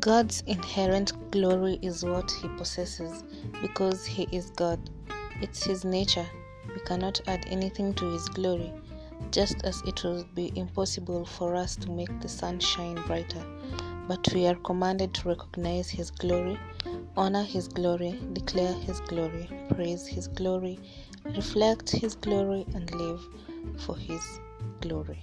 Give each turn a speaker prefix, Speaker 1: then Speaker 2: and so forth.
Speaker 1: God's inherent glory is what he possesses because he is God. It's his nature. We cannot add anything to his glory, just as it would be impossible for us to make the sun shine brighter. But we are commanded to recognize his glory, honor his glory, declare his glory, praise his glory, reflect his glory, and live for his glory.